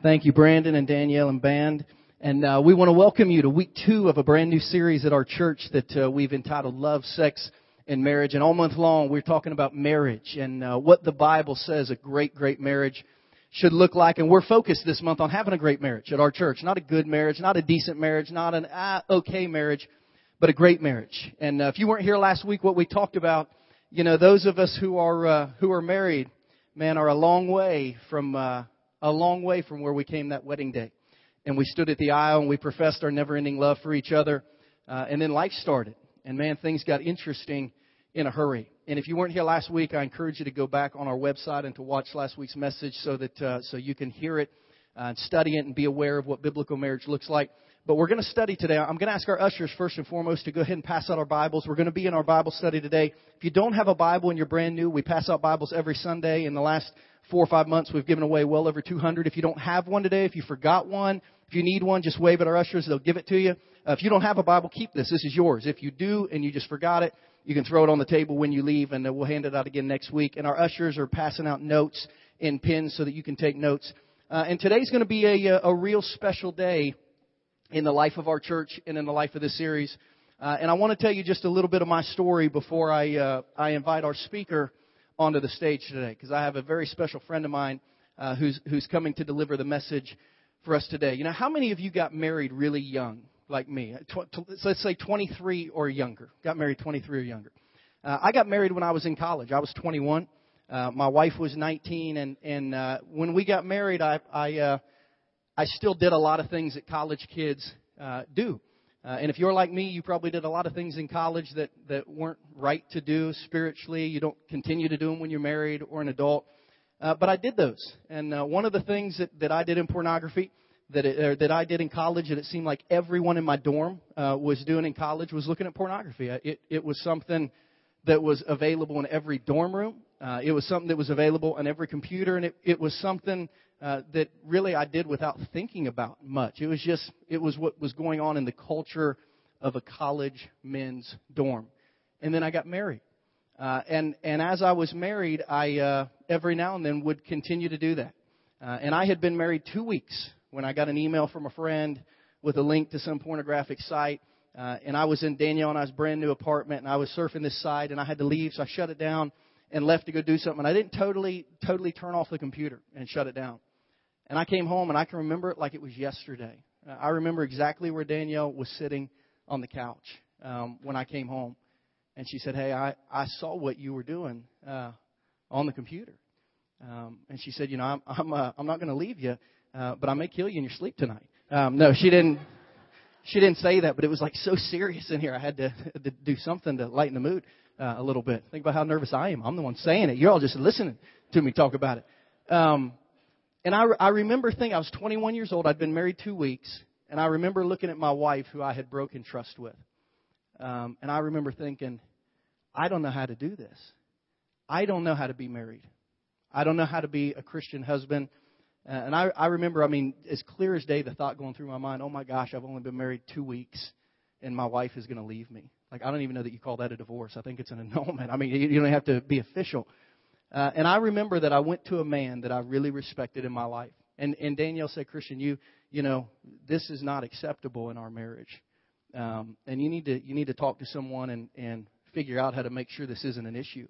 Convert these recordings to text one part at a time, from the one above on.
Thank you, Brandon and Danielle and band. And uh, we want to welcome you to week two of a brand new series at our church that uh, we've entitled Love, Sex, and Marriage. And all month long, we're talking about marriage and uh, what the Bible says a great, great marriage should look like. And we're focused this month on having a great marriage at our church. Not a good marriage, not a decent marriage, not an ah, okay marriage, but a great marriage. And uh, if you weren't here last week, what we talked about, you know, those of us who are uh, who are married, man, are a long way from uh, a long way from where we came that wedding day. And we stood at the aisle and we professed our never ending love for each other. Uh, and then life started. And man, things got interesting in a hurry. And if you weren't here last week, I encourage you to go back on our website and to watch last week's message so that uh, so you can hear it uh, and study it and be aware of what biblical marriage looks like. But we're going to study today. I'm going to ask our ushers first and foremost to go ahead and pass out our Bibles. We're going to be in our Bible study today. If you don't have a Bible and you're brand new, we pass out Bibles every Sunday. In the last four or five months, we've given away well over 200. If you don't have one today, if you forgot one, if you need one, just wave at our ushers. They'll give it to you. Uh, if you don't have a Bible, keep this. This is yours. If you do and you just forgot it, you can throw it on the table when you leave and we'll hand it out again next week. And our ushers are passing out notes in pins so that you can take notes. Uh, and today's going to be a, a real special day in the life of our church and in the life of this series. Uh, and I want to tell you just a little bit of my story before I, uh, I invite our speaker onto the stage today because I have a very special friend of mine uh, who's who's coming to deliver the message for us today. You know, how many of you got married really young, like me? let's say 23 or younger. Got married 23 or younger. Uh, I got married when I was in college. I was 21. Uh, my wife was 19, and and uh, when we got married, I I uh, I still did a lot of things that college kids uh, do. Uh, and if you're like me, you probably did a lot of things in college that, that weren't right to do spiritually. You don't continue to do them when you're married or an adult. Uh, but I did those. And uh, one of the things that, that I did in pornography, that, it, or that I did in college, that it seemed like everyone in my dorm uh, was doing in college, was looking at pornography. Uh, it, it was something that was available in every dorm room. Uh, it was something that was available on every computer, and it, it was something uh, that really I did without thinking about much. It was just, it was what was going on in the culture of a college men's dorm. And then I got married. Uh, and, and as I was married, I, uh, every now and then would continue to do that. Uh, and I had been married two weeks when I got an email from a friend with a link to some pornographic site. Uh, and I was in Danielle and I was brand new apartment and I was surfing this site and I had to leave, so I shut it down and left to go do something. And I didn't totally, totally turn off the computer and shut it down. And I came home and I can remember it like it was yesterday. Uh, I remember exactly where Danielle was sitting on the couch um, when I came home. And she said, Hey, I, I saw what you were doing uh, on the computer. Um, and she said, You know, I'm, I'm, uh, I'm not going to leave you, uh, but I may kill you in your sleep tonight. Um, no, she didn't. She didn't say that, but it was like so serious in here. I had to, to do something to lighten the mood uh, a little bit. Think about how nervous I am. I'm the one saying it. You're all just listening to me talk about it. Um, and I, I remember thinking, I was 21 years old, I'd been married two weeks, and I remember looking at my wife who I had broken trust with. Um, and I remember thinking, I don't know how to do this. I don't know how to be married. I don't know how to be a Christian husband. Uh, and I, I remember, I mean, as clear as day, the thought going through my mind, oh my gosh, I've only been married two weeks, and my wife is going to leave me. Like, I don't even know that you call that a divorce. I think it's an annulment. I mean, you, you don't have to be official. Uh, and I remember that I went to a man that I really respected in my life. And, and Danielle said, Christian, you, you know, this is not acceptable in our marriage. Um, and you need to, you need to talk to someone and, and figure out how to make sure this isn't an issue.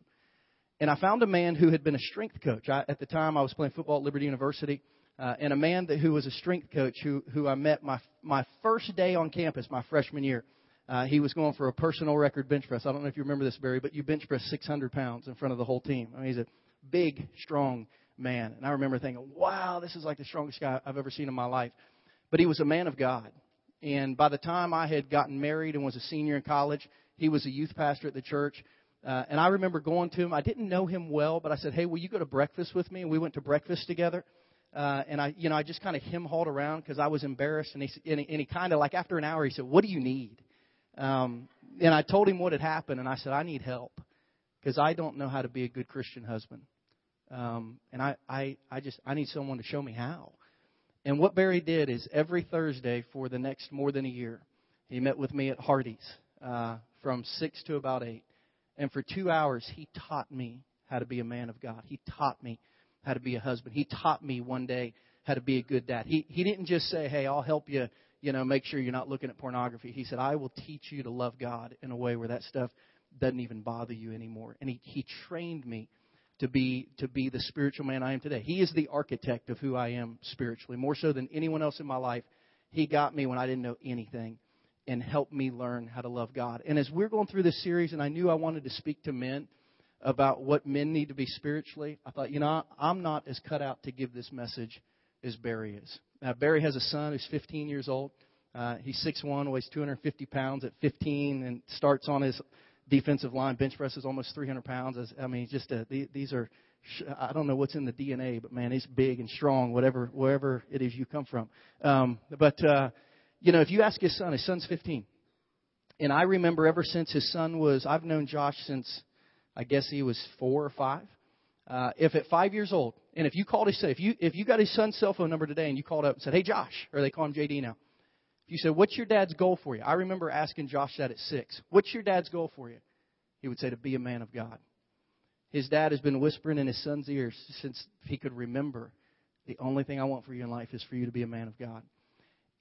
And I found a man who had been a strength coach. I, at the time, I was playing football at Liberty University. Uh, and a man that, who was a strength coach who, who I met my, my first day on campus, my freshman year. Uh, he was going for a personal record bench press. I don't know if you remember this, Barry, but you bench press 600 pounds in front of the whole team. I mean, he's a big, strong man. And I remember thinking, wow, this is like the strongest guy I've ever seen in my life. But he was a man of God. And by the time I had gotten married and was a senior in college, he was a youth pastor at the church. Uh, and I remember going to him. I didn't know him well, but I said, "Hey, will you go to breakfast with me?" And we went to breakfast together. Uh, and I, you know, I just kind of him hauled around because I was embarrassed. And he, and he, and he kind of like after an hour, he said, "What do you need?" Um, and I told him what had happened, and I said, I need help because I don't know how to be a good Christian husband. Um, and I, I, I just, I need someone to show me how. And what Barry did is every Thursday for the next more than a year, he met with me at Hardee's uh, from 6 to about 8. And for two hours, he taught me how to be a man of God. He taught me how to be a husband. He taught me one day how to be a good dad. He he didn't just say, "Hey, I'll help you." You know, make sure you're not looking at pornography. He said, I will teach you to love God in a way where that stuff doesn't even bother you anymore. And he, he trained me to be to be the spiritual man I am today. He is the architect of who I am spiritually, more so than anyone else in my life. He got me when I didn't know anything and helped me learn how to love God. And as we're going through this series, and I knew I wanted to speak to men about what men need to be spiritually, I thought, you know, I'm not as cut out to give this message as Barry is. Now, Barry has a son who's 15 years old. Uh, he's 6'1", weighs 250 pounds at 15, and starts on his defensive line. Bench presses almost 300 pounds. I mean, just a, these are I don't know what's in the DNA, but man, he's big and strong, whatever wherever it is you come from. Um, but uh, you know, if you ask his son, his son's 15, and I remember ever since his son was, I've known Josh since I guess he was four or five. Uh, if at five years old, and if you called his if you if you got his son's cell phone number today and you called up and said, "Hey Josh," or they call him JD now, if you said, "What's your dad's goal for you?" I remember asking Josh that at six. What's your dad's goal for you? He would say to be a man of God. His dad has been whispering in his son's ears since he could remember. The only thing I want for you in life is for you to be a man of God.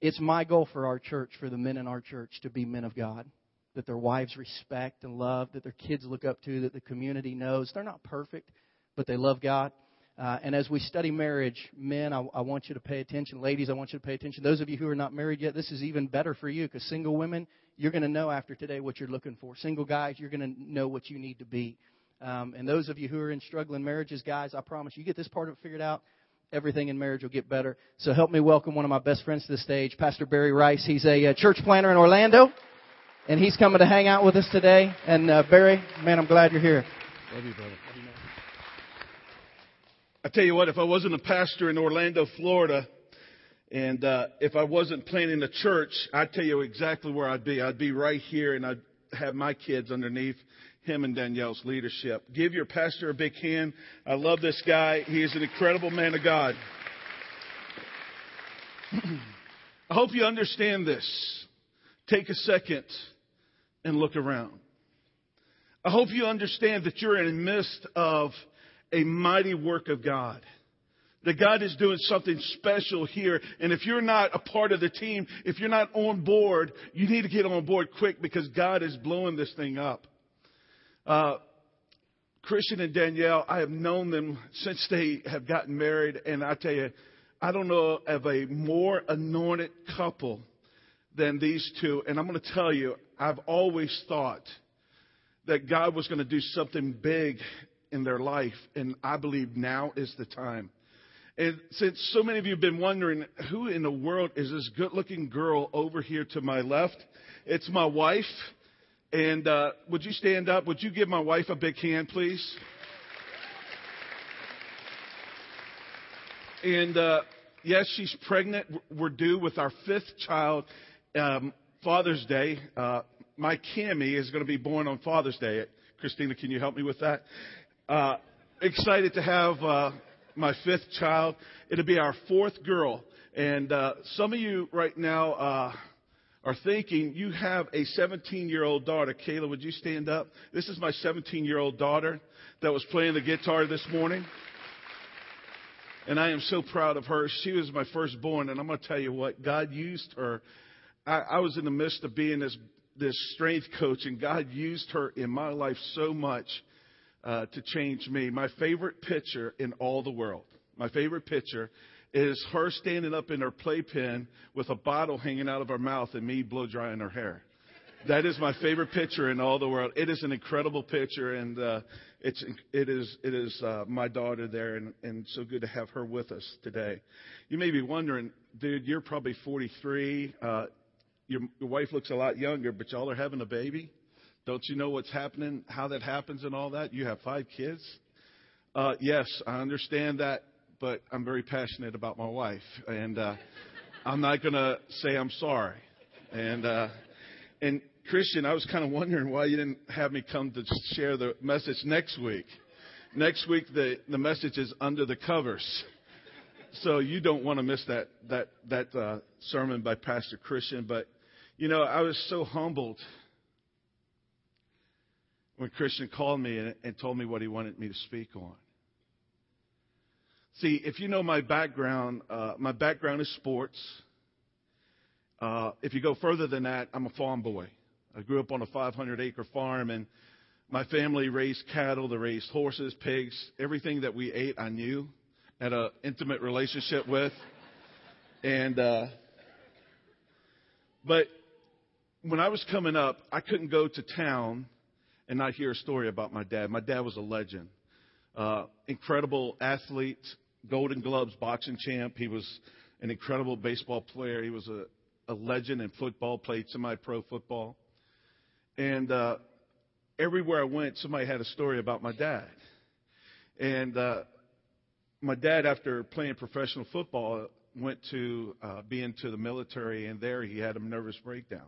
It's my goal for our church, for the men in our church, to be men of God. That their wives respect and love, that their kids look up to, that the community knows. They're not perfect, but they love God. Uh, and as we study marriage, men, I, I want you to pay attention. Ladies, I want you to pay attention. Those of you who are not married yet, this is even better for you because single women, you're going to know after today what you're looking for. Single guys, you're going to know what you need to be. Um, and those of you who are in struggling marriages, guys, I promise you get this part of it figured out. Everything in marriage will get better. So help me welcome one of my best friends to the stage, Pastor Barry Rice. He's a, a uh, church planner in Orlando, and he's coming to hang out with us today. And uh, Barry, man, I'm glad you're here. Love you, brother. I tell you what, if I wasn't a pastor in Orlando, Florida, and uh, if I wasn't planning a church, I'd tell you exactly where I'd be. I'd be right here, and I'd have my kids underneath him and Danielle's leadership. Give your pastor a big hand. I love this guy. He is an incredible man of God. I hope you understand this. Take a second and look around. I hope you understand that you're in the midst of a mighty work of God. That God is doing something special here. And if you're not a part of the team, if you're not on board, you need to get on board quick because God is blowing this thing up. Uh, Christian and Danielle, I have known them since they have gotten married, and I tell you, I don't know of a more anointed couple than these two. And I'm going to tell you, I've always thought that God was going to do something big in their life, and I believe now is the time. And since so many of you have been wondering, who in the world is this good looking girl over here to my left? It's my wife. And uh, would you stand up? Would you give my wife a big hand, please? And uh, yes, she's pregnant. We're due with our fifth child, um, Father's Day. Uh, my Cammy is going to be born on Father's Day. Christina, can you help me with that? Uh, excited to have uh, my fifth child. It'll be our fourth girl. And uh, some of you right now uh, are thinking you have a 17 year old daughter. Kayla, would you stand up? This is my 17 year old daughter that was playing the guitar this morning. And I am so proud of her. She was my firstborn, and I'm going to tell you what, God used her. I, I was in the midst of being this, this strength coach, and God used her in my life so much uh, to change me. My favorite picture in all the world, my favorite picture is her standing up in her playpen with a bottle hanging out of her mouth and me blow drying her hair. That is my favorite picture in all the world. It is an incredible picture, and uh, it's it is it is uh, my daughter there, and and so good to have her with us today. You may be wondering, dude, you're probably 43. Uh, your, your wife looks a lot younger, but y'all are having a baby. Don't you know what's happening, how that happens, and all that? You have five kids. Uh, yes, I understand that but I'm very passionate about my wife, and uh, I'm not going to say I'm sorry. And uh, and Christian, I was kind of wondering why you didn't have me come to share the message next week. Next week, the the message is under the covers, so you don't want to miss that that that uh, sermon by Pastor Christian. But you know, I was so humbled when Christian called me and, and told me what he wanted me to speak on. See, if you know my background, uh, my background is sports. Uh, if you go further than that, I'm a farm boy. I grew up on a 500 acre farm, and my family raised cattle, they raised horses, pigs, everything that we ate, I knew, had an intimate relationship with. And, uh, but when I was coming up, I couldn't go to town and not hear a story about my dad. My dad was a legend. Uh, incredible athlete, Golden Gloves boxing champ. He was an incredible baseball player. He was a, a legend in football, played semi pro football. And uh, everywhere I went, somebody had a story about my dad. And uh, my dad, after playing professional football, went to uh, be into the military, and there he had a nervous breakdown.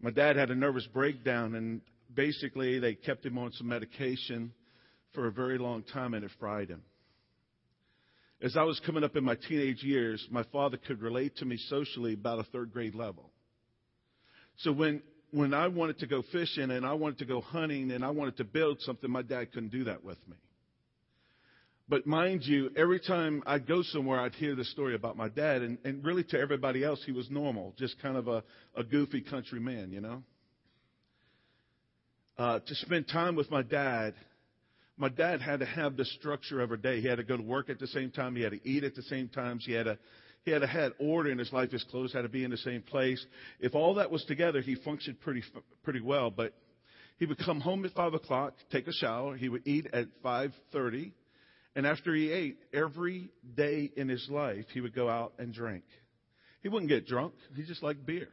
My dad had a nervous breakdown, and basically they kept him on some medication for a very long time, and it fried him. As I was coming up in my teenage years, my father could relate to me socially about a third grade level. So when when I wanted to go fishing and I wanted to go hunting and I wanted to build something, my dad couldn't do that with me. But mind you, every time I'd go somewhere, I'd hear the story about my dad, and, and really to everybody else, he was normal, just kind of a, a goofy country man, you know? Uh, to spend time with my dad, my dad had to have the structure of a day. He had to go to work at the same time. He had to eat at the same times. He had to, he had to have order in his life. His clothes had to be in the same place. If all that was together, he functioned pretty, pretty well. But he would come home at five o'clock, take a shower. He would eat at five thirty and after he ate, every day in his life, he would go out and drink. He wouldn't get drunk, he just liked beer.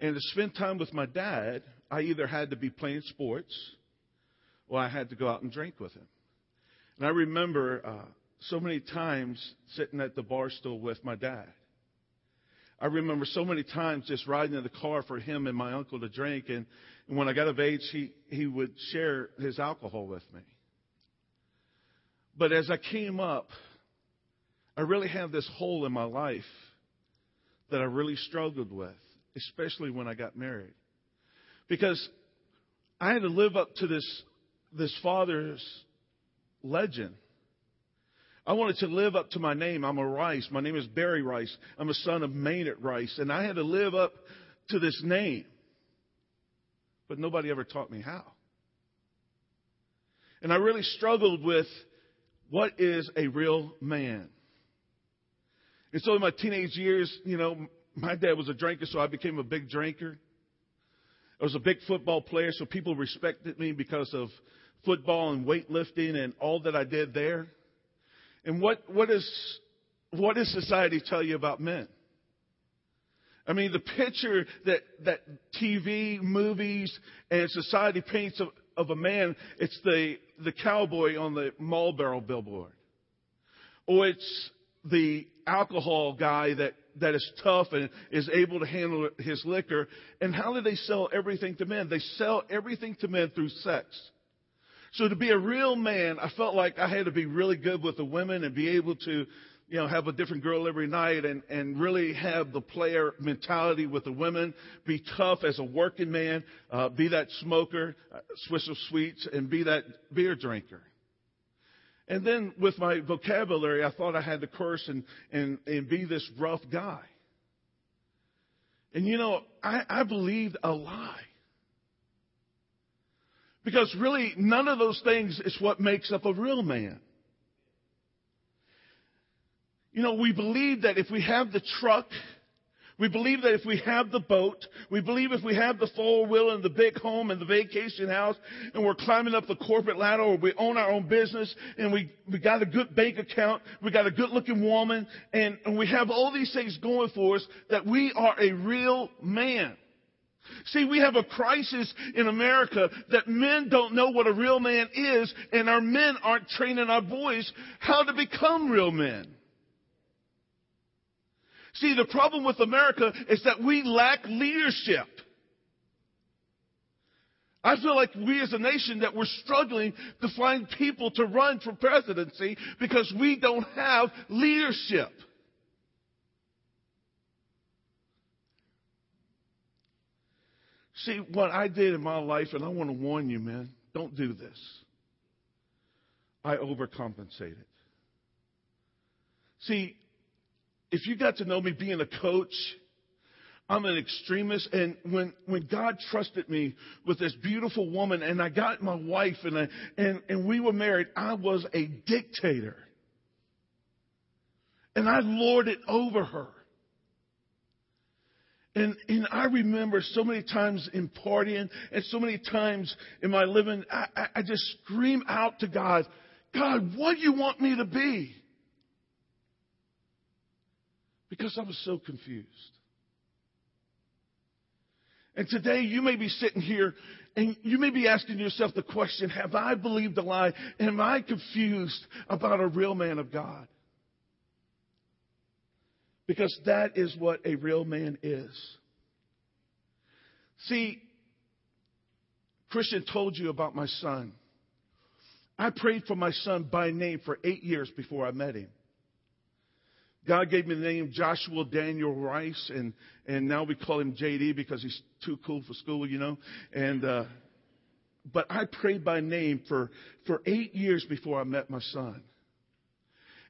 And to spend time with my dad, I either had to be playing sports or I had to go out and drink with him. And I remember uh, so many times sitting at the bar stool with my dad. I remember so many times just riding in the car for him and my uncle to drink. And, and when I got of age, he, he would share his alcohol with me. But as I came up, I really have this hole in my life that I really struggled with, especially when I got married. Because I had to live up to this, this father's legend. I wanted to live up to my name. I'm a Rice. My name is Barry Rice. I'm a son of Maynard Rice. And I had to live up to this name. But nobody ever taught me how. And I really struggled with what is a real man? And so in my teenage years, you know, my dad was a drinker, so I became a big drinker. I was a big football player, so people respected me because of football and weightlifting and all that I did there. And what, what is, what does society tell you about men? I mean, the picture that, that TV, movies, and society paints of, of a man, it's the, the cowboy on the Marlboro billboard. Or it's the alcohol guy that, that is tough and is able to handle his liquor. And how do they sell everything to men? They sell everything to men through sex. So to be a real man, I felt like I had to be really good with the women and be able to you know, have a different girl every night and, and really have the player mentality with the women, be tough as a working man, uh, be that smoker, uh, Swiss of sweets, and be that beer drinker. And then with my vocabulary, I thought I had to curse and, and, and be this rough guy. And you know, I, I believed a lie. Because really, none of those things is what makes up a real man. You know, we believe that if we have the truck, we believe that if we have the boat, we believe if we have the four wheel and the big home and the vacation house, and we're climbing up the corporate ladder, or we own our own business, and we we got a good bank account, we got a good looking woman, and, and we have all these things going for us, that we are a real man. See, we have a crisis in America that men don't know what a real man is, and our men aren't training our boys how to become real men. See, the problem with America is that we lack leadership. I feel like we as a nation that we're struggling to find people to run for presidency because we don't have leadership. See, what I did in my life, and I want to warn you, man, don't do this. I overcompensated. See, if you got to know me being a coach, I'm an extremist. And when, when God trusted me with this beautiful woman and I got my wife and, I, and, and we were married, I was a dictator. And I lorded over her. And, and I remember so many times in partying and so many times in my living, I, I, I just scream out to God, God, what do you want me to be? Because I was so confused. And today you may be sitting here and you may be asking yourself the question, have I believed a lie? Am I confused about a real man of God? Because that is what a real man is. See, Christian told you about my son. I prayed for my son by name for eight years before I met him. God gave me the name Joshua Daniel Rice, and, and now we call him JD because he's too cool for school, you know. And, uh, but I prayed by name for, for eight years before I met my son.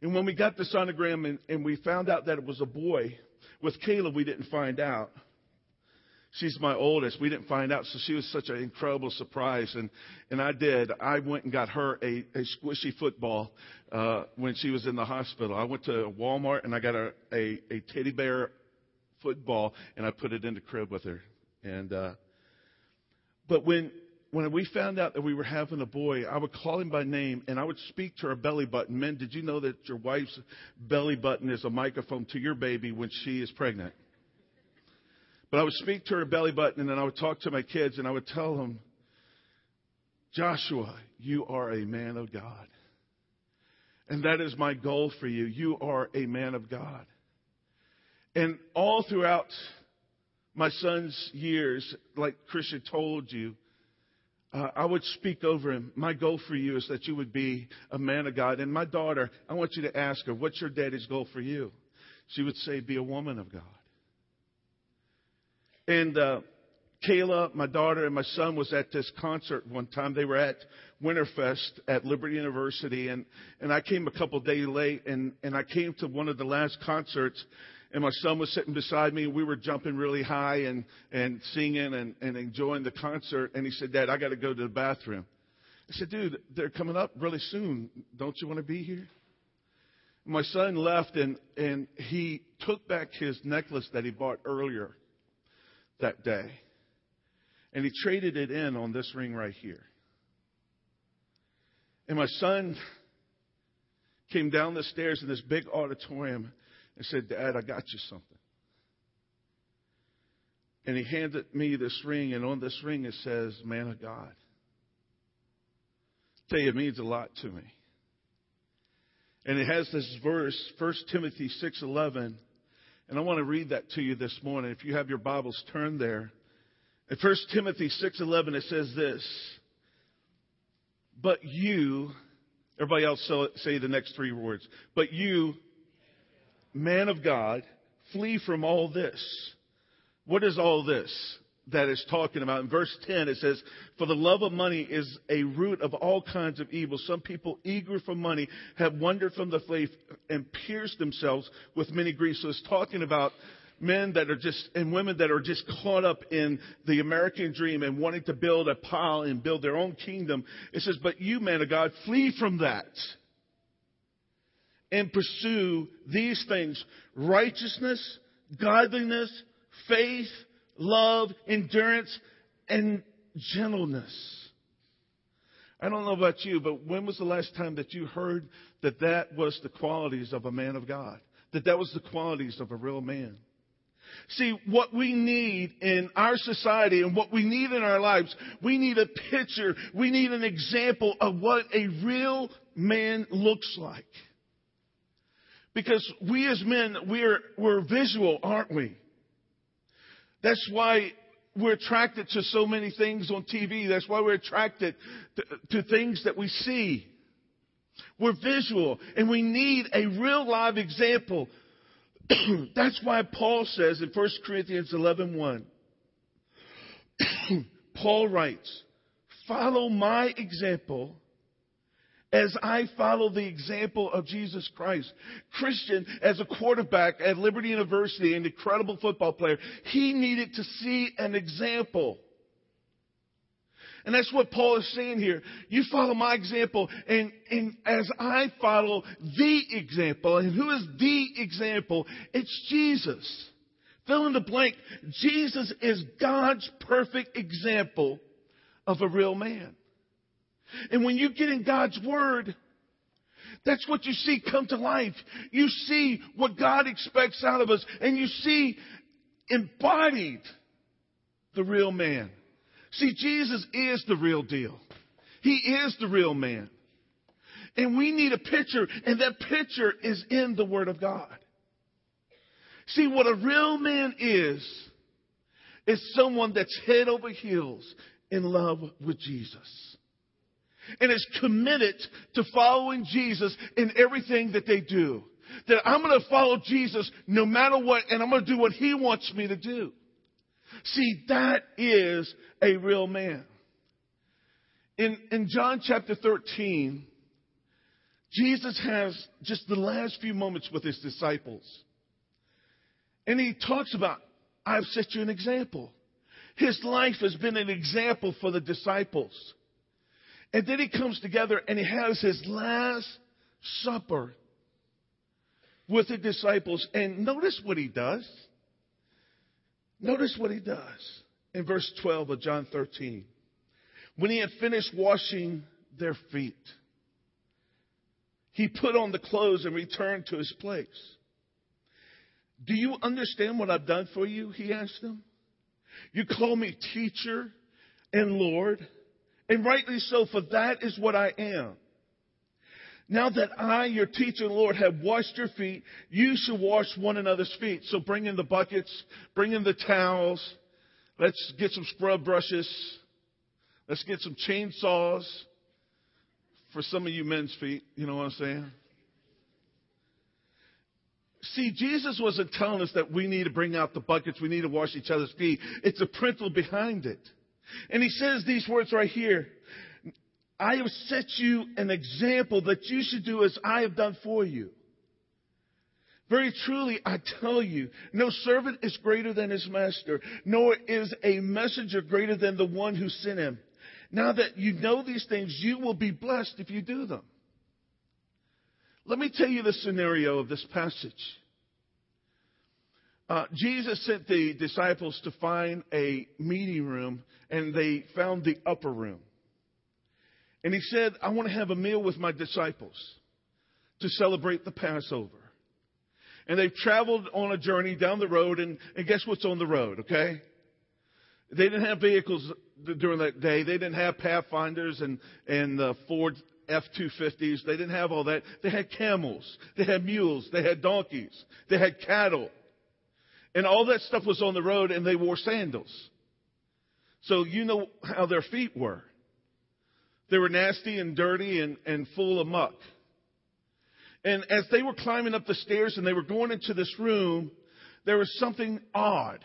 And when we got the sonogram and, and we found out that it was a boy, with Kayla we didn't find out. She's my oldest. We didn't find out, so she was such an incredible surprise. And and I did. I went and got her a, a squishy football uh, when she was in the hospital. I went to Walmart and I got a, a a teddy bear football and I put it in the crib with her. And uh, but when when we found out that we were having a boy, I would call him by name and I would speak to her belly button. Men, did you know that your wife's belly button is a microphone to your baby when she is pregnant? But I would speak to her belly button and then I would talk to my kids and I would tell them, Joshua, you are a man of God. And that is my goal for you. You are a man of God. And all throughout my son's years, like Christian told you, uh, I would speak over him. My goal for you is that you would be a man of God. And my daughter, I want you to ask her, what's your daddy's goal for you? She would say, be a woman of God. And uh, Kayla, my daughter, and my son was at this concert one time. They were at Winterfest at Liberty University, and and I came a couple days late, and and I came to one of the last concerts, and my son was sitting beside me, and we were jumping really high and, and singing and, and enjoying the concert. And he said, Dad, I got to go to the bathroom. I said, Dude, they're coming up really soon. Don't you want to be here? My son left, and, and he took back his necklace that he bought earlier that day. And he traded it in on this ring right here. And my son came down the stairs in this big auditorium and said, Dad, I got you something. And he handed me this ring, and on this ring it says, Man of God. I tell you, it means a lot to me. And it has this verse, 1 Timothy 6.11. And I want to read that to you this morning. If you have your Bibles, turn there. In 1 Timothy 6.11, it says this. But you, everybody else say the next three words. But you, man of God, flee from all this. What is all this that is talking about? In verse 10, it says, For the love of money is a root of all kinds of evil. Some people eager for money have wandered from the faith and pierced themselves with many griefs. So it's talking about men that are just, and women that are just caught up in the American dream and wanting to build a pile and build their own kingdom. It says, But you, man of God, flee from that and pursue these things righteousness, godliness, faith, love, endurance, and gentleness. I don't know about you, but when was the last time that you heard that that was the qualities of a man of God? That that was the qualities of a real man? See, what we need in our society and what we need in our lives, we need a picture, we need an example of what a real man looks like. Because we as men, we're, we're visual, aren't we? That's why we're attracted to so many things on TV. That's why we're attracted to, to things that we see. We're visual and we need a real live example. That's why Paul says in 1 Corinthians 11 1, Paul writes, Follow my example as I follow the example of Jesus Christ. Christian, as a quarterback at Liberty University, an incredible football player, he needed to see an example. And that's what Paul is saying here. You follow my example, and, and as I follow the example, and who is the example? It's Jesus. Fill in the blank. Jesus is God's perfect example of a real man. And when you get in God's Word, that's what you see come to life. You see what God expects out of us, and you see embodied the real man. See, Jesus is the real deal. He is the real man. And we need a picture, and that picture is in the Word of God. See, what a real man is, is someone that's head over heels in love with Jesus. And is committed to following Jesus in everything that they do. That I'm going to follow Jesus no matter what, and I'm going to do what He wants me to do. See, that is a real man. In, in John chapter 13, Jesus has just the last few moments with his disciples. And he talks about, I've set you an example. His life has been an example for the disciples. And then he comes together and he has his last supper with the disciples. And notice what he does. Notice what he does in verse 12 of John 13. When he had finished washing their feet, he put on the clothes and returned to his place. Do you understand what I've done for you? He asked them. You call me teacher and Lord, and rightly so, for that is what I am. Now that I, your teacher and Lord, have washed your feet, you should wash one another's feet. So bring in the buckets, bring in the towels. Let's get some scrub brushes. Let's get some chainsaws for some of you men's feet. You know what I'm saying? See, Jesus wasn't telling us that we need to bring out the buckets, we need to wash each other's feet. It's a principle behind it. And he says these words right here. I have set you an example that you should do as I have done for you. Very truly, I tell you, no servant is greater than his master, nor is a messenger greater than the one who sent him. Now that you know these things, you will be blessed if you do them. Let me tell you the scenario of this passage. Uh, Jesus sent the disciples to find a meeting room, and they found the upper room. And he said, I want to have a meal with my disciples to celebrate the Passover. And they've traveled on a journey down the road, and, and guess what's on the road, okay? They didn't have vehicles during that day. They didn't have Pathfinders and, and uh, Ford F-250s. They didn't have all that. They had camels. They had mules. They had donkeys. They had cattle. And all that stuff was on the road, and they wore sandals. So you know how their feet were. They were nasty and dirty and, and full of muck. And as they were climbing up the stairs and they were going into this room, there was something odd.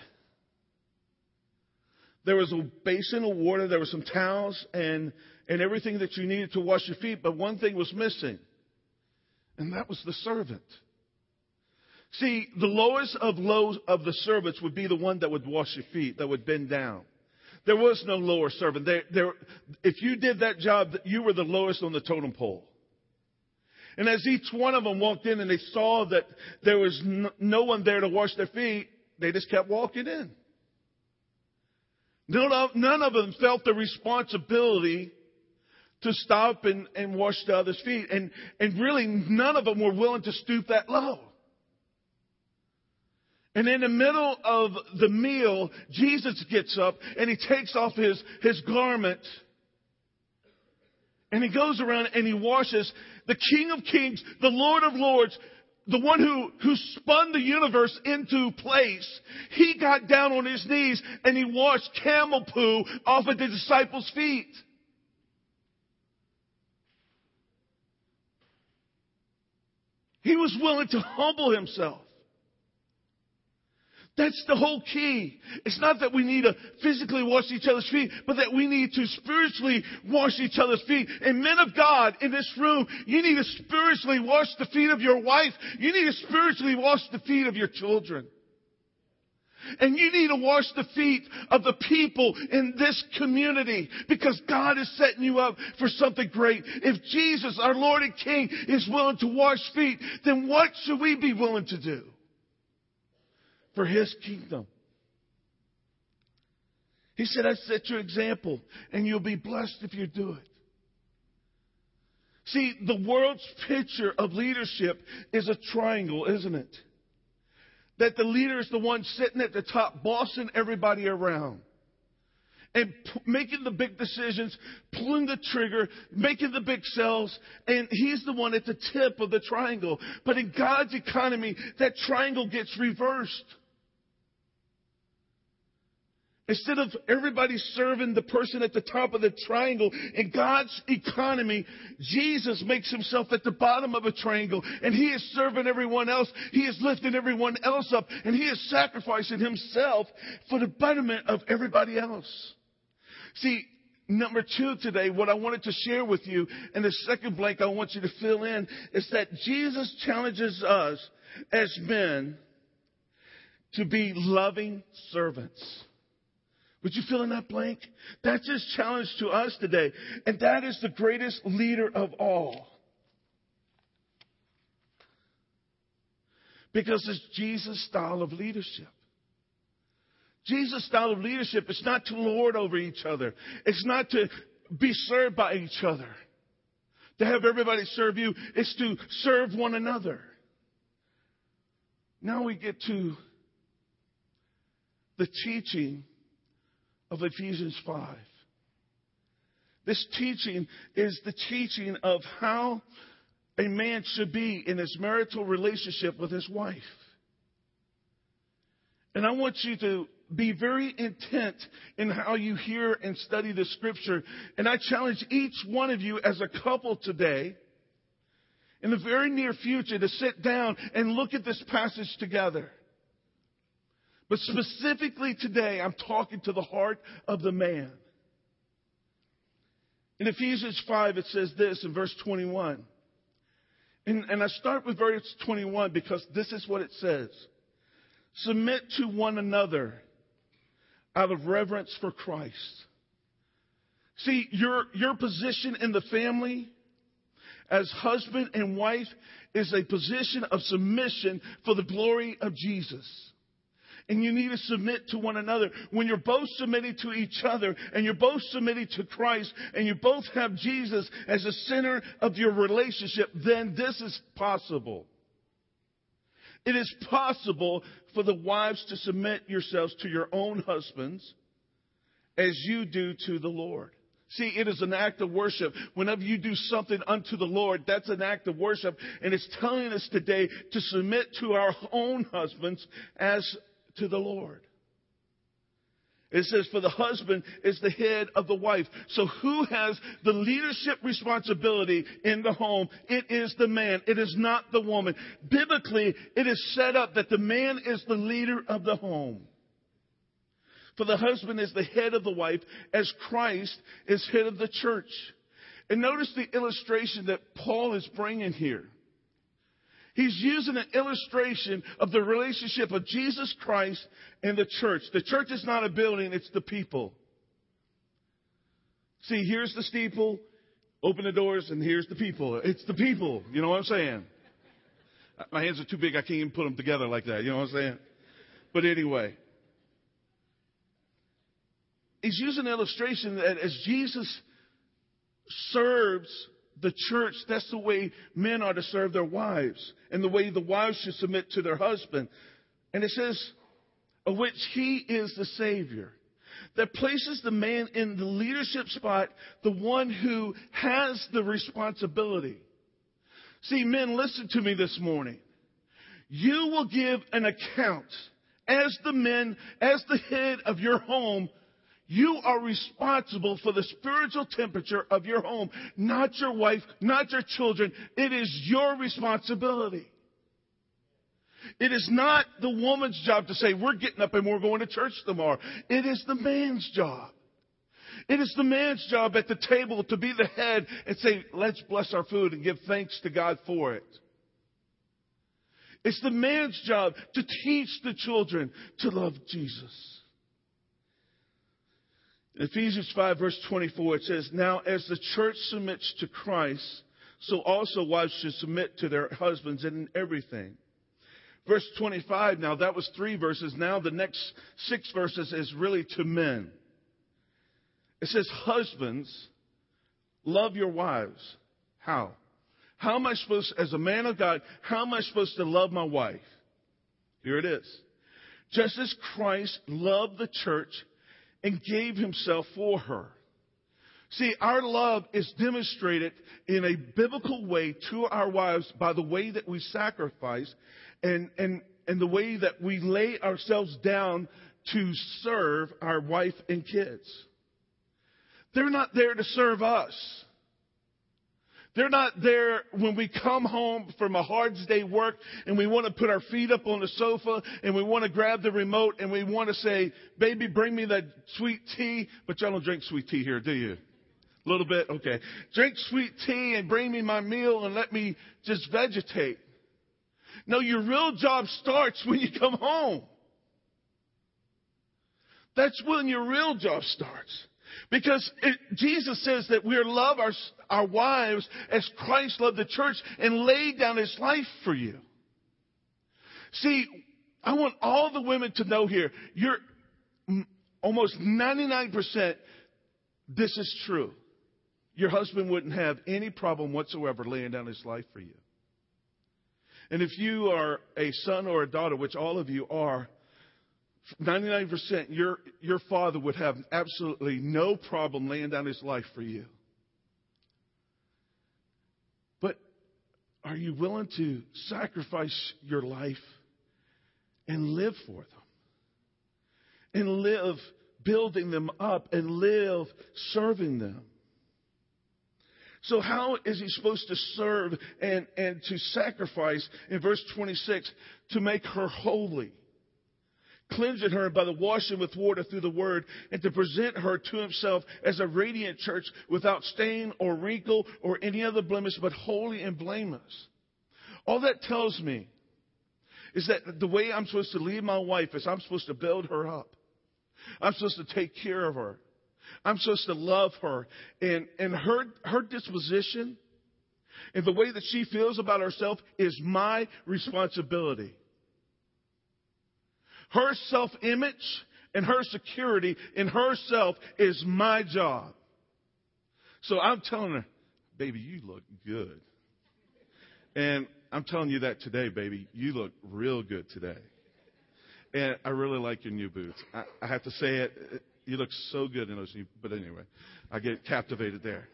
There was a basin of water, there were some towels and, and everything that you needed to wash your feet, but one thing was missing. And that was the servant. See, the lowest of low of the servants would be the one that would wash your feet, that would bend down. There was no lower servant. There, there, if you did that job, you were the lowest on the totem pole. And as each one of them walked in and they saw that there was no one there to wash their feet, they just kept walking in. None of, none of them felt the responsibility to stop and, and wash the other's feet. And, and really, none of them were willing to stoop that low. And in the middle of the meal, Jesus gets up and he takes off his, his garment and he goes around and he washes the King of Kings, the Lord of Lords, the one who, who spun the universe into place. He got down on his knees and he washed camel poo off of the disciples' feet. He was willing to humble himself. That's the whole key. It's not that we need to physically wash each other's feet, but that we need to spiritually wash each other's feet. And men of God in this room, you need to spiritually wash the feet of your wife. You need to spiritually wash the feet of your children. And you need to wash the feet of the people in this community because God is setting you up for something great. If Jesus, our Lord and King, is willing to wash feet, then what should we be willing to do? For his kingdom. He said, I set your example, and you'll be blessed if you do it. See, the world's picture of leadership is a triangle, isn't it? That the leader is the one sitting at the top, bossing everybody around. And p- making the big decisions, pulling the trigger, making the big sales, and he's the one at the tip of the triangle. But in God's economy, that triangle gets reversed. Instead of everybody serving the person at the top of the triangle, in God's economy, Jesus makes himself at the bottom of a triangle and he is serving everyone else. He is lifting everyone else up and he is sacrificing himself for the betterment of everybody else. See, number two today, what I wanted to share with you, and the second blank I want you to fill in, is that Jesus challenges us as men to be loving servants. Would you fill in that blank? That's his challenge to us today. And that is the greatest leader of all. Because it's Jesus' style of leadership. Jesus' style of leadership is not to lord over each other. It's not to be served by each other. To have everybody serve you. is to serve one another. Now we get to the teaching of Ephesians 5. This teaching is the teaching of how a man should be in his marital relationship with his wife. And I want you to be very intent in how you hear and study the scripture. And I challenge each one of you as a couple today, in the very near future, to sit down and look at this passage together. But specifically today, I'm talking to the heart of the man. In Ephesians 5, it says this in verse 21. And, and I start with verse 21 because this is what it says Submit to one another out of reverence for Christ. See, your, your position in the family as husband and wife is a position of submission for the glory of Jesus and you need to submit to one another. When you're both submitting to each other and you're both submitting to Christ and you both have Jesus as the center of your relationship, then this is possible. It is possible for the wives to submit yourselves to your own husbands as you do to the Lord. See, it is an act of worship. Whenever you do something unto the Lord, that's an act of worship. And it's telling us today to submit to our own husbands as to the Lord. It says, for the husband is the head of the wife. So who has the leadership responsibility in the home? It is the man. It is not the woman. Biblically, it is set up that the man is the leader of the home. For the husband is the head of the wife as Christ is head of the church. And notice the illustration that Paul is bringing here. He's using an illustration of the relationship of Jesus Christ and the church. The church is not a building, it's the people. See, here's the steeple, open the doors, and here's the people. It's the people. You know what I'm saying? My hands are too big, I can't even put them together like that. You know what I'm saying? But anyway, he's using an illustration that as Jesus serves the church, that's the way men are to serve their wives, and the way the wives should submit to their husband. And it says, of which he is the Savior. That places the man in the leadership spot, the one who has the responsibility. See, men, listen to me this morning. You will give an account as the men, as the head of your home you are responsible for the spiritual temperature of your home, not your wife, not your children. It is your responsibility. It is not the woman's job to say, we're getting up and we're going to church tomorrow. It is the man's job. It is the man's job at the table to be the head and say, let's bless our food and give thanks to God for it. It's the man's job to teach the children to love Jesus. Ephesians 5 verse 24, it says, Now as the church submits to Christ, so also wives should submit to their husbands in everything. Verse 25, now that was three verses. Now the next six verses is really to men. It says, Husbands, love your wives. How? How am I supposed, as a man of God, how am I supposed to love my wife? Here it is. Just as Christ loved the church and gave himself for her. See, our love is demonstrated in a biblical way to our wives by the way that we sacrifice and, and, and the way that we lay ourselves down to serve our wife and kids. They're not there to serve us. They're not there when we come home from a hard day work and we want to put our feet up on the sofa and we want to grab the remote and we want to say, baby, bring me that sweet tea. But y'all don't drink sweet tea here, do you? A little bit? Okay. Drink sweet tea and bring me my meal and let me just vegetate. No, your real job starts when you come home. That's when your real job starts. Because it, Jesus says that we love our, our wives as Christ loved the church and laid down his life for you. See, I want all the women to know here, you're almost 99% this is true. Your husband wouldn't have any problem whatsoever laying down his life for you. And if you are a son or a daughter, which all of you are, 99% your, your father would have absolutely no problem laying down his life for you. But are you willing to sacrifice your life and live for them? And live building them up and live serving them? So how is he supposed to serve and, and to sacrifice in verse 26 to make her holy? Cleansing her by the washing with water through the word, and to present her to himself as a radiant church without stain or wrinkle or any other blemish, but holy and blameless. All that tells me is that the way I'm supposed to lead my wife is I'm supposed to build her up. I'm supposed to take care of her. I'm supposed to love her. And, and her, her disposition and the way that she feels about herself is my responsibility. Her self image and her security in herself is my job. So I'm telling her, baby, you look good. And I'm telling you that today, baby. You look real good today. And I really like your new boots. I, I have to say it. You look so good in those new, but anyway, I get captivated there.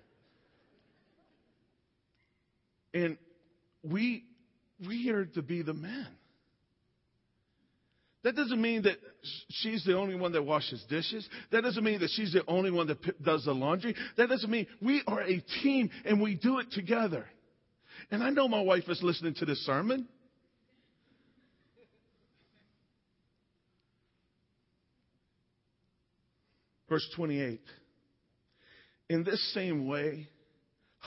And we, we are to be the men. That doesn't mean that she's the only one that washes dishes. That doesn't mean that she's the only one that does the laundry. That doesn't mean we are a team and we do it together. And I know my wife is listening to this sermon. Verse 28. In this same way,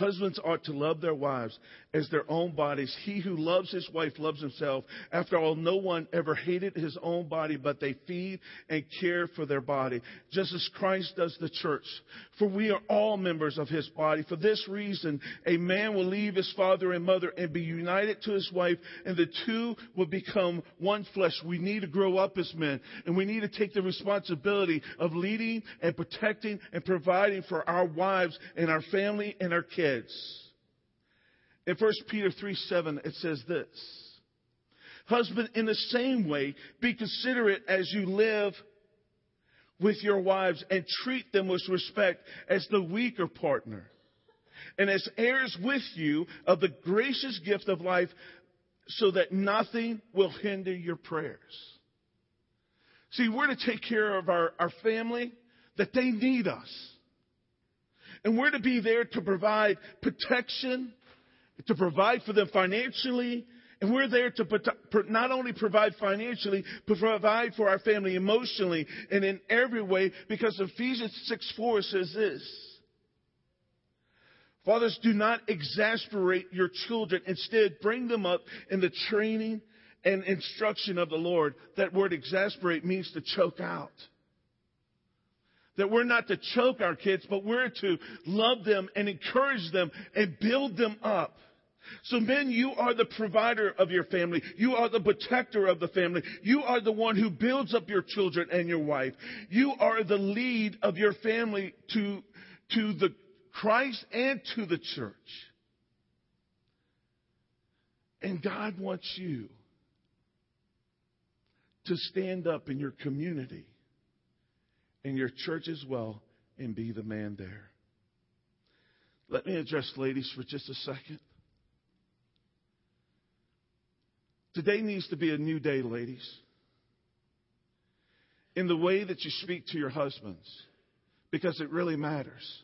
Husbands ought to love their wives as their own bodies. He who loves his wife loves himself. After all, no one ever hated his own body, but they feed and care for their body, just as Christ does the church. For we are all members of his body. For this reason, a man will leave his father and mother and be united to his wife, and the two will become one flesh. We need to grow up as men, and we need to take the responsibility of leading and protecting and providing for our wives and our family and our kids In 1 Peter 3 7, it says this Husband, in the same way, be considerate as you live with your wives and treat them with respect as the weaker partner and as heirs with you of the gracious gift of life so that nothing will hinder your prayers. See, we're to take care of our, our family that they need us. And we're to be there to provide protection, to provide for them financially, And we're there to not only provide financially, but provide for our family emotionally and in every way because Ephesians 6 4 says this. Fathers, do not exasperate your children. Instead, bring them up in the training and instruction of the Lord. That word exasperate means to choke out. That we're not to choke our kids, but we're to love them and encourage them and build them up. So men, you are the provider of your family. You are the protector of the family. You are the one who builds up your children and your wife. You are the lead of your family to, to the Christ and to the church. And God wants you to stand up in your community, in your church as well, and be the man there. Let me address ladies for just a second. Today needs to be a new day, ladies. In the way that you speak to your husbands, because it really matters.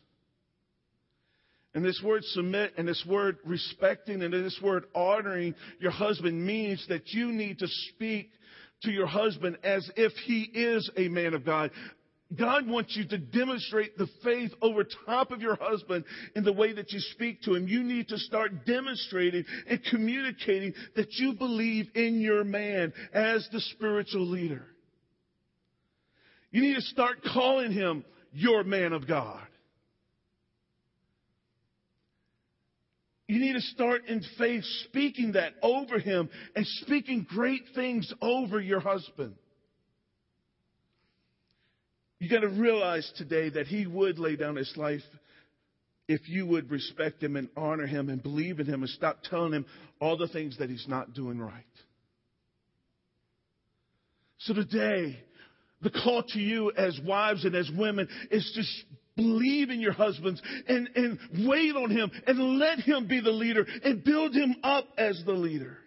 And this word submit and this word respecting and this word honoring your husband means that you need to speak to your husband as if he is a man of God. God wants you to demonstrate the faith over top of your husband in the way that you speak to him. You need to start demonstrating and communicating that you believe in your man as the spiritual leader. You need to start calling him your man of God. You need to start in faith speaking that over him and speaking great things over your husband. You got to realize today that he would lay down his life if you would respect him and honor him and believe in him and stop telling him all the things that he's not doing right. So today, the call to you as wives and as women is to believe in your husbands and, and wait on him and let him be the leader and build him up as the leader.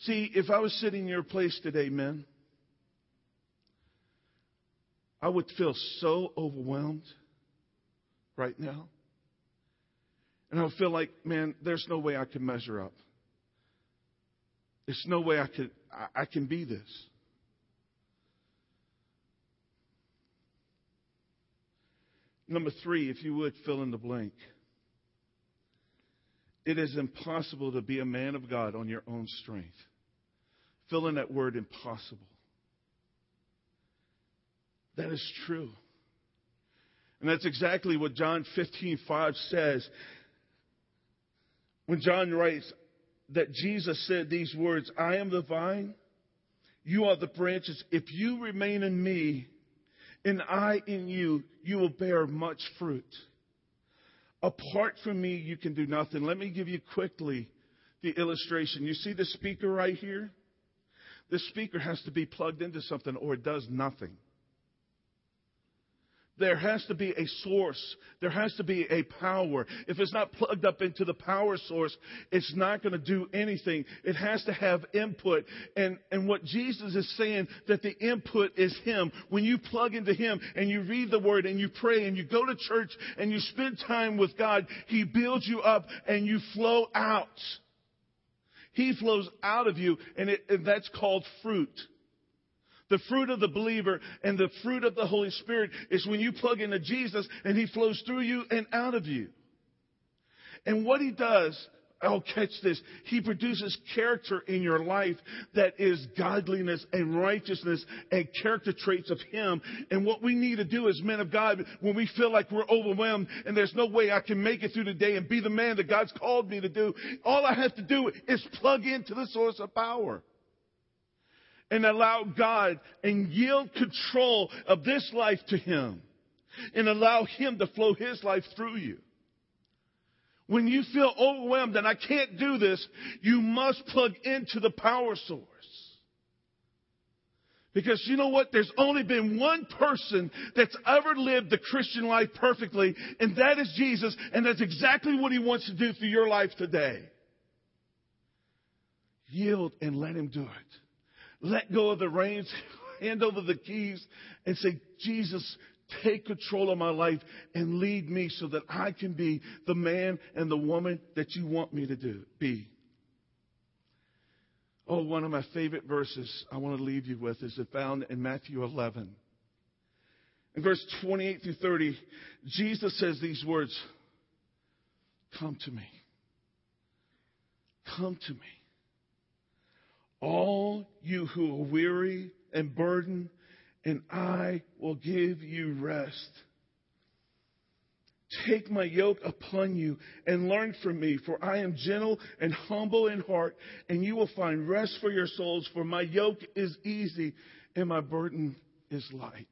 See, if I was sitting in your place today, men, I would feel so overwhelmed right now. And I would feel like, man, there's no way I can measure up. There's no way I can, I, I can be this. Number three, if you would fill in the blank. It is impossible to be a man of God on your own strength. Fill in that word impossible. That is true. And that's exactly what John 15:5 says. When John writes that Jesus said these words, I am the vine, you are the branches. If you remain in me and I in you, you will bear much fruit. Apart from me, you can do nothing. Let me give you quickly the illustration. You see the speaker right here? The speaker has to be plugged into something or it does nothing. There has to be a source. There has to be a power. If it's not plugged up into the power source, it's not going to do anything. It has to have input. And, and what Jesus is saying, that the input is Him. When you plug into Him and you read the Word and you pray and you go to church and you spend time with God, He builds you up and you flow out. He flows out of you and, it, and that's called fruit. The fruit of the believer and the fruit of the Holy Spirit is when you plug into Jesus and He flows through you and out of you. And what He does, oh, catch this. He produces character in your life that is godliness and righteousness and character traits of Him. And what we need to do as men of God, when we feel like we're overwhelmed and there's no way I can make it through the day and be the man that God's called me to do, all I have to do is plug into the source of power and allow God and yield control of this life to Him and allow Him to flow His life through you. When you feel overwhelmed and I can't do this, you must plug into the power source. Because you know what? There's only been one person that's ever lived the Christian life perfectly, and that is Jesus, and that's exactly what He wants to do through your life today. Yield and let Him do it let go of the reins, hand over the keys, and say, Jesus, take control of my life and lead me so that I can be the man and the woman that you want me to do, be. Oh, one of my favorite verses I want to leave you with is found in Matthew 11. In verse 28 through 30, Jesus says these words Come to me. Come to me. All you who are weary and burdened, and I will give you rest. Take my yoke upon you and learn from me, for I am gentle and humble in heart, and you will find rest for your souls, for my yoke is easy and my burden is light.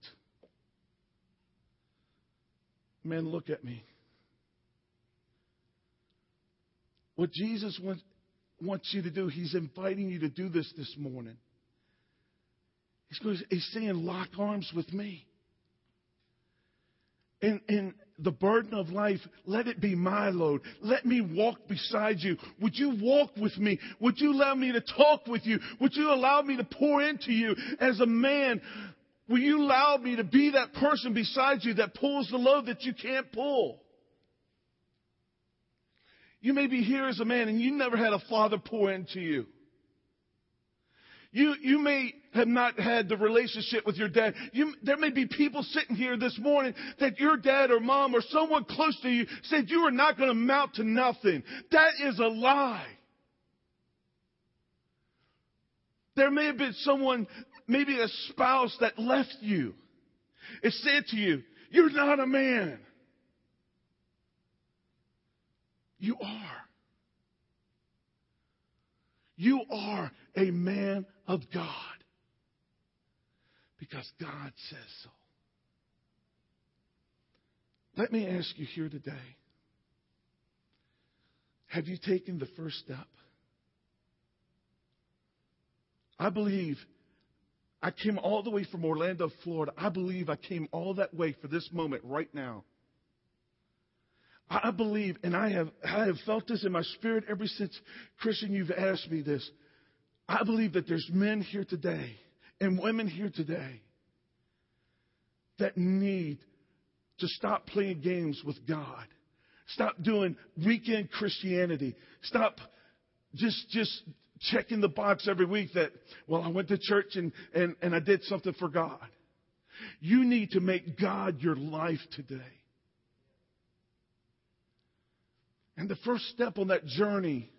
Men, look at me. What Jesus wants, wants you to do, He's inviting you to do this this morning. He's, going, he's saying, lock arms with me. And, and the burden of life, let it be my load. Let me walk beside you. Would you walk with me? Would you allow me to talk with you? Would you allow me to pour into you as a man? Will you allow me to be that person beside you that pulls the load that you can't pull? You may be here as a man and you never had a father pour into you. You, you may have not had the relationship with your dad. You, there may be people sitting here this morning that your dad or mom or someone close to you said you are not going to amount to nothing. That is a lie. There may have been someone, maybe a spouse that left you. It said to you, you're not a man. You are. You are a man of God because God says so. Let me ask you here today have you taken the first step? I believe I came all the way from Orlando, Florida. I believe I came all that way for this moment right now. I believe, and I have, I have felt this in my spirit ever since, Christian, you've asked me this. I believe that there's men here today and women here today that need to stop playing games with God. Stop doing weekend Christianity. Stop just, just checking the box every week that, well, I went to church and, and, and I did something for God. You need to make God your life today. And the first step on that journey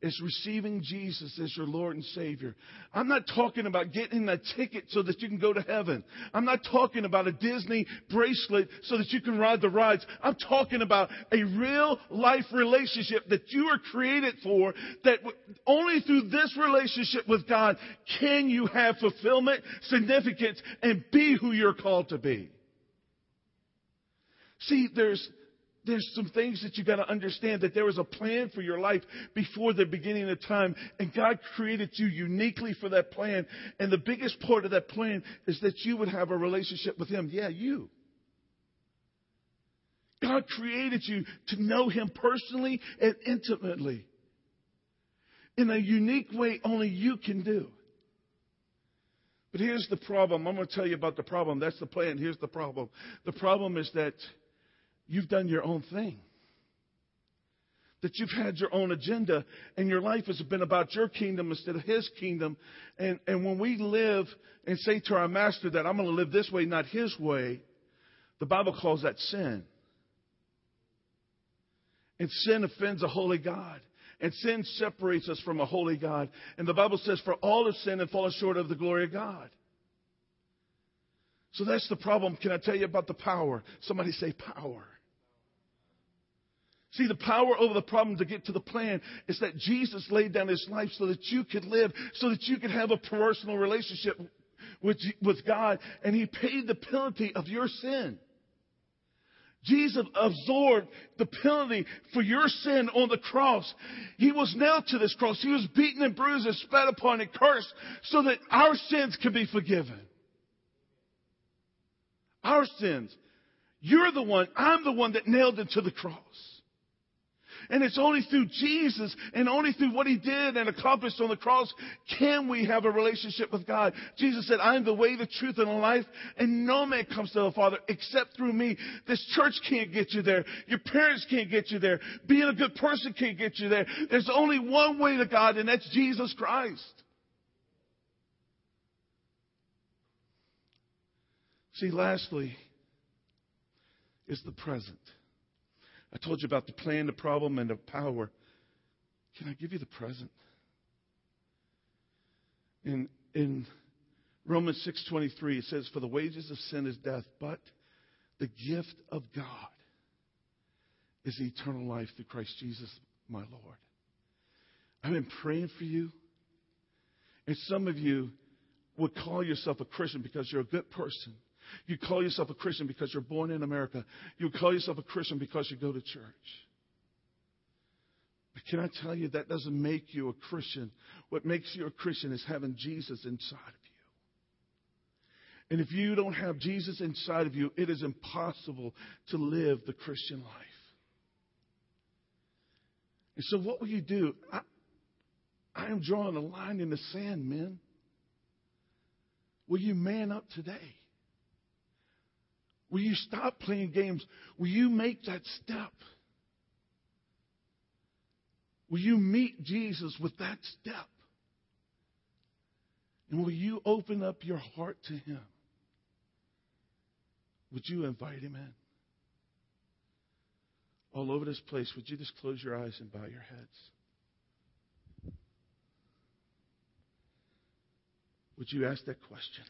is receiving Jesus as your Lord and Savior. I'm not talking about getting a ticket so that you can go to heaven. I'm not talking about a Disney bracelet so that you can ride the rides. I'm talking about a real life relationship that you are created for that only through this relationship with God can you have fulfillment, significance, and be who you're called to be. See, there's there's some things that you got to understand that there was a plan for your life before the beginning of time and God created you uniquely for that plan. And the biggest part of that plan is that you would have a relationship with him. Yeah you. God created you to know him personally and intimately in a unique way only you can do. But here's the problem. I'm going to tell you about the problem. That's the plan. Here's the problem. The problem is that You've done your own thing. That you've had your own agenda and your life has been about your kingdom instead of his kingdom. And, and when we live and say to our master that I'm going to live this way, not his way, the Bible calls that sin. And sin offends a holy God. And sin separates us from a holy God. And the Bible says, for all have sinned and fallen short of the glory of God. So that's the problem. Can I tell you about the power? Somebody say power. See, the power over the problem to get to the plan is that Jesus laid down his life so that you could live, so that you could have a personal relationship with, with God, and he paid the penalty of your sin. Jesus absorbed the penalty for your sin on the cross. He was nailed to this cross. He was beaten and bruised and spat upon and cursed so that our sins could be forgiven. Our sins. You're the one, I'm the one that nailed him to the cross. And it's only through Jesus and only through what he did and accomplished on the cross can we have a relationship with God. Jesus said, I am the way, the truth, and the life, and no man comes to the Father except through me. This church can't get you there. Your parents can't get you there. Being a good person can't get you there. There's only one way to God, and that's Jesus Christ. See, lastly, is the present. I told you about the plan, the problem, and the power. Can I give you the present? In, in Romans 6.23, it says, For the wages of sin is death, but the gift of God is eternal life through Christ Jesus, my Lord. I've been praying for you. And some of you would call yourself a Christian because you're a good person. You call yourself a Christian because you're born in America. You call yourself a Christian because you go to church. But can I tell you that doesn't make you a Christian? What makes you a Christian is having Jesus inside of you. And if you don't have Jesus inside of you, it is impossible to live the Christian life. And so, what will you do? I, I am drawing a line in the sand, men. Will you man up today? Will you stop playing games? Will you make that step? Will you meet Jesus with that step? And will you open up your heart to Him? Would you invite Him in? All over this place, would you just close your eyes and bow your heads? Would you ask that question?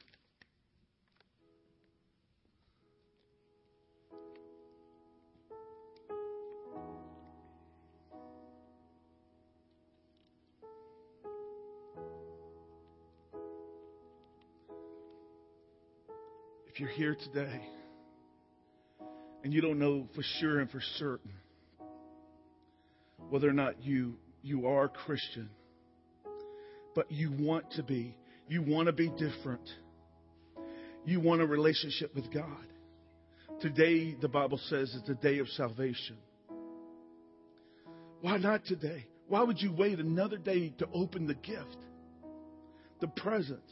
If you're here today and you don't know for sure and for certain whether or not you, you are Christian, but you want to be, you want to be different, you want a relationship with God. Today, the Bible says, is the day of salvation. Why not today? Why would you wait another day to open the gift, the present?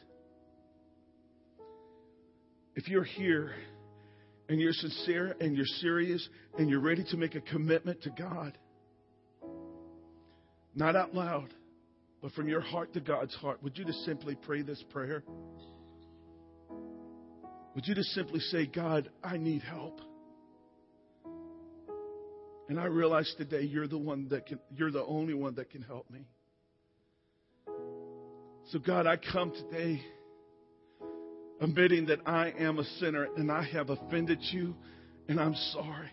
If you're here and you're sincere and you're serious and you're ready to make a commitment to God, not out loud, but from your heart to God's heart, would you just simply pray this prayer? Would you just simply say, God, I need help? And I realize today you're the one that can, you're the only one that can help me. So God, I come today admitting that I am a sinner and I have offended you and I'm sorry.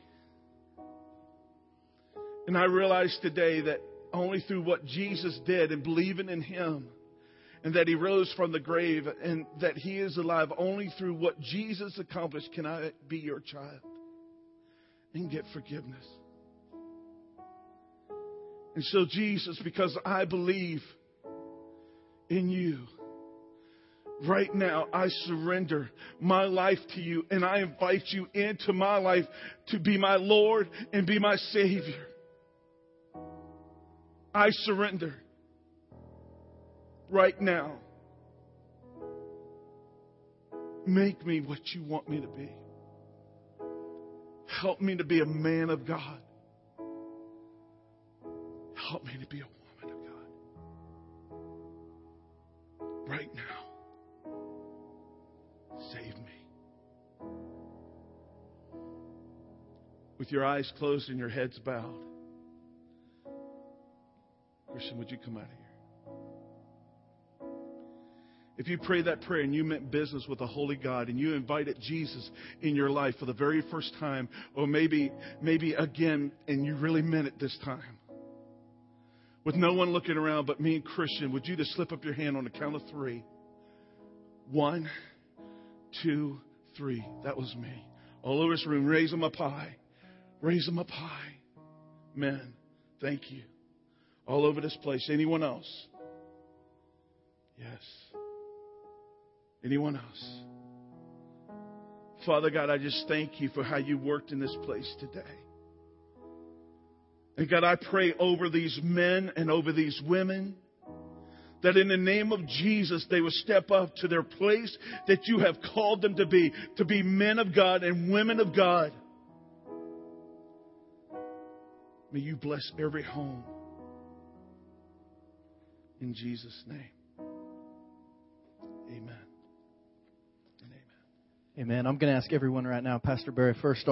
And I realize today that only through what Jesus did and believing in Him and that He rose from the grave and that He is alive, only through what Jesus accomplished can I be your child and get forgiveness. And so, Jesus, because I believe in you, Right now, I surrender my life to you and I invite you into my life to be my Lord and be my Savior. I surrender right now. Make me what you want me to be. Help me to be a man of God. Help me to be a woman of God. Right now. With your eyes closed and your heads bowed. Christian, would you come out of here? If you pray that prayer and you meant business with the holy God and you invited Jesus in your life for the very first time, or maybe, maybe again, and you really meant it this time, with no one looking around but me and Christian, would you just slip up your hand on the count of three? One two, three. That was me. All over this room. Raise them up high. Raise them up high. Men, thank you. All over this place. Anyone else? Yes. Anyone else? Father God, I just thank you for how you worked in this place today. And God, I pray over these men and over these women that in the name of Jesus they will step up to their place that you have called them to be, to be men of God and women of God. May you bless every home. In Jesus' name. Amen. And amen. Amen. I'm going to ask everyone right now, Pastor Barry, first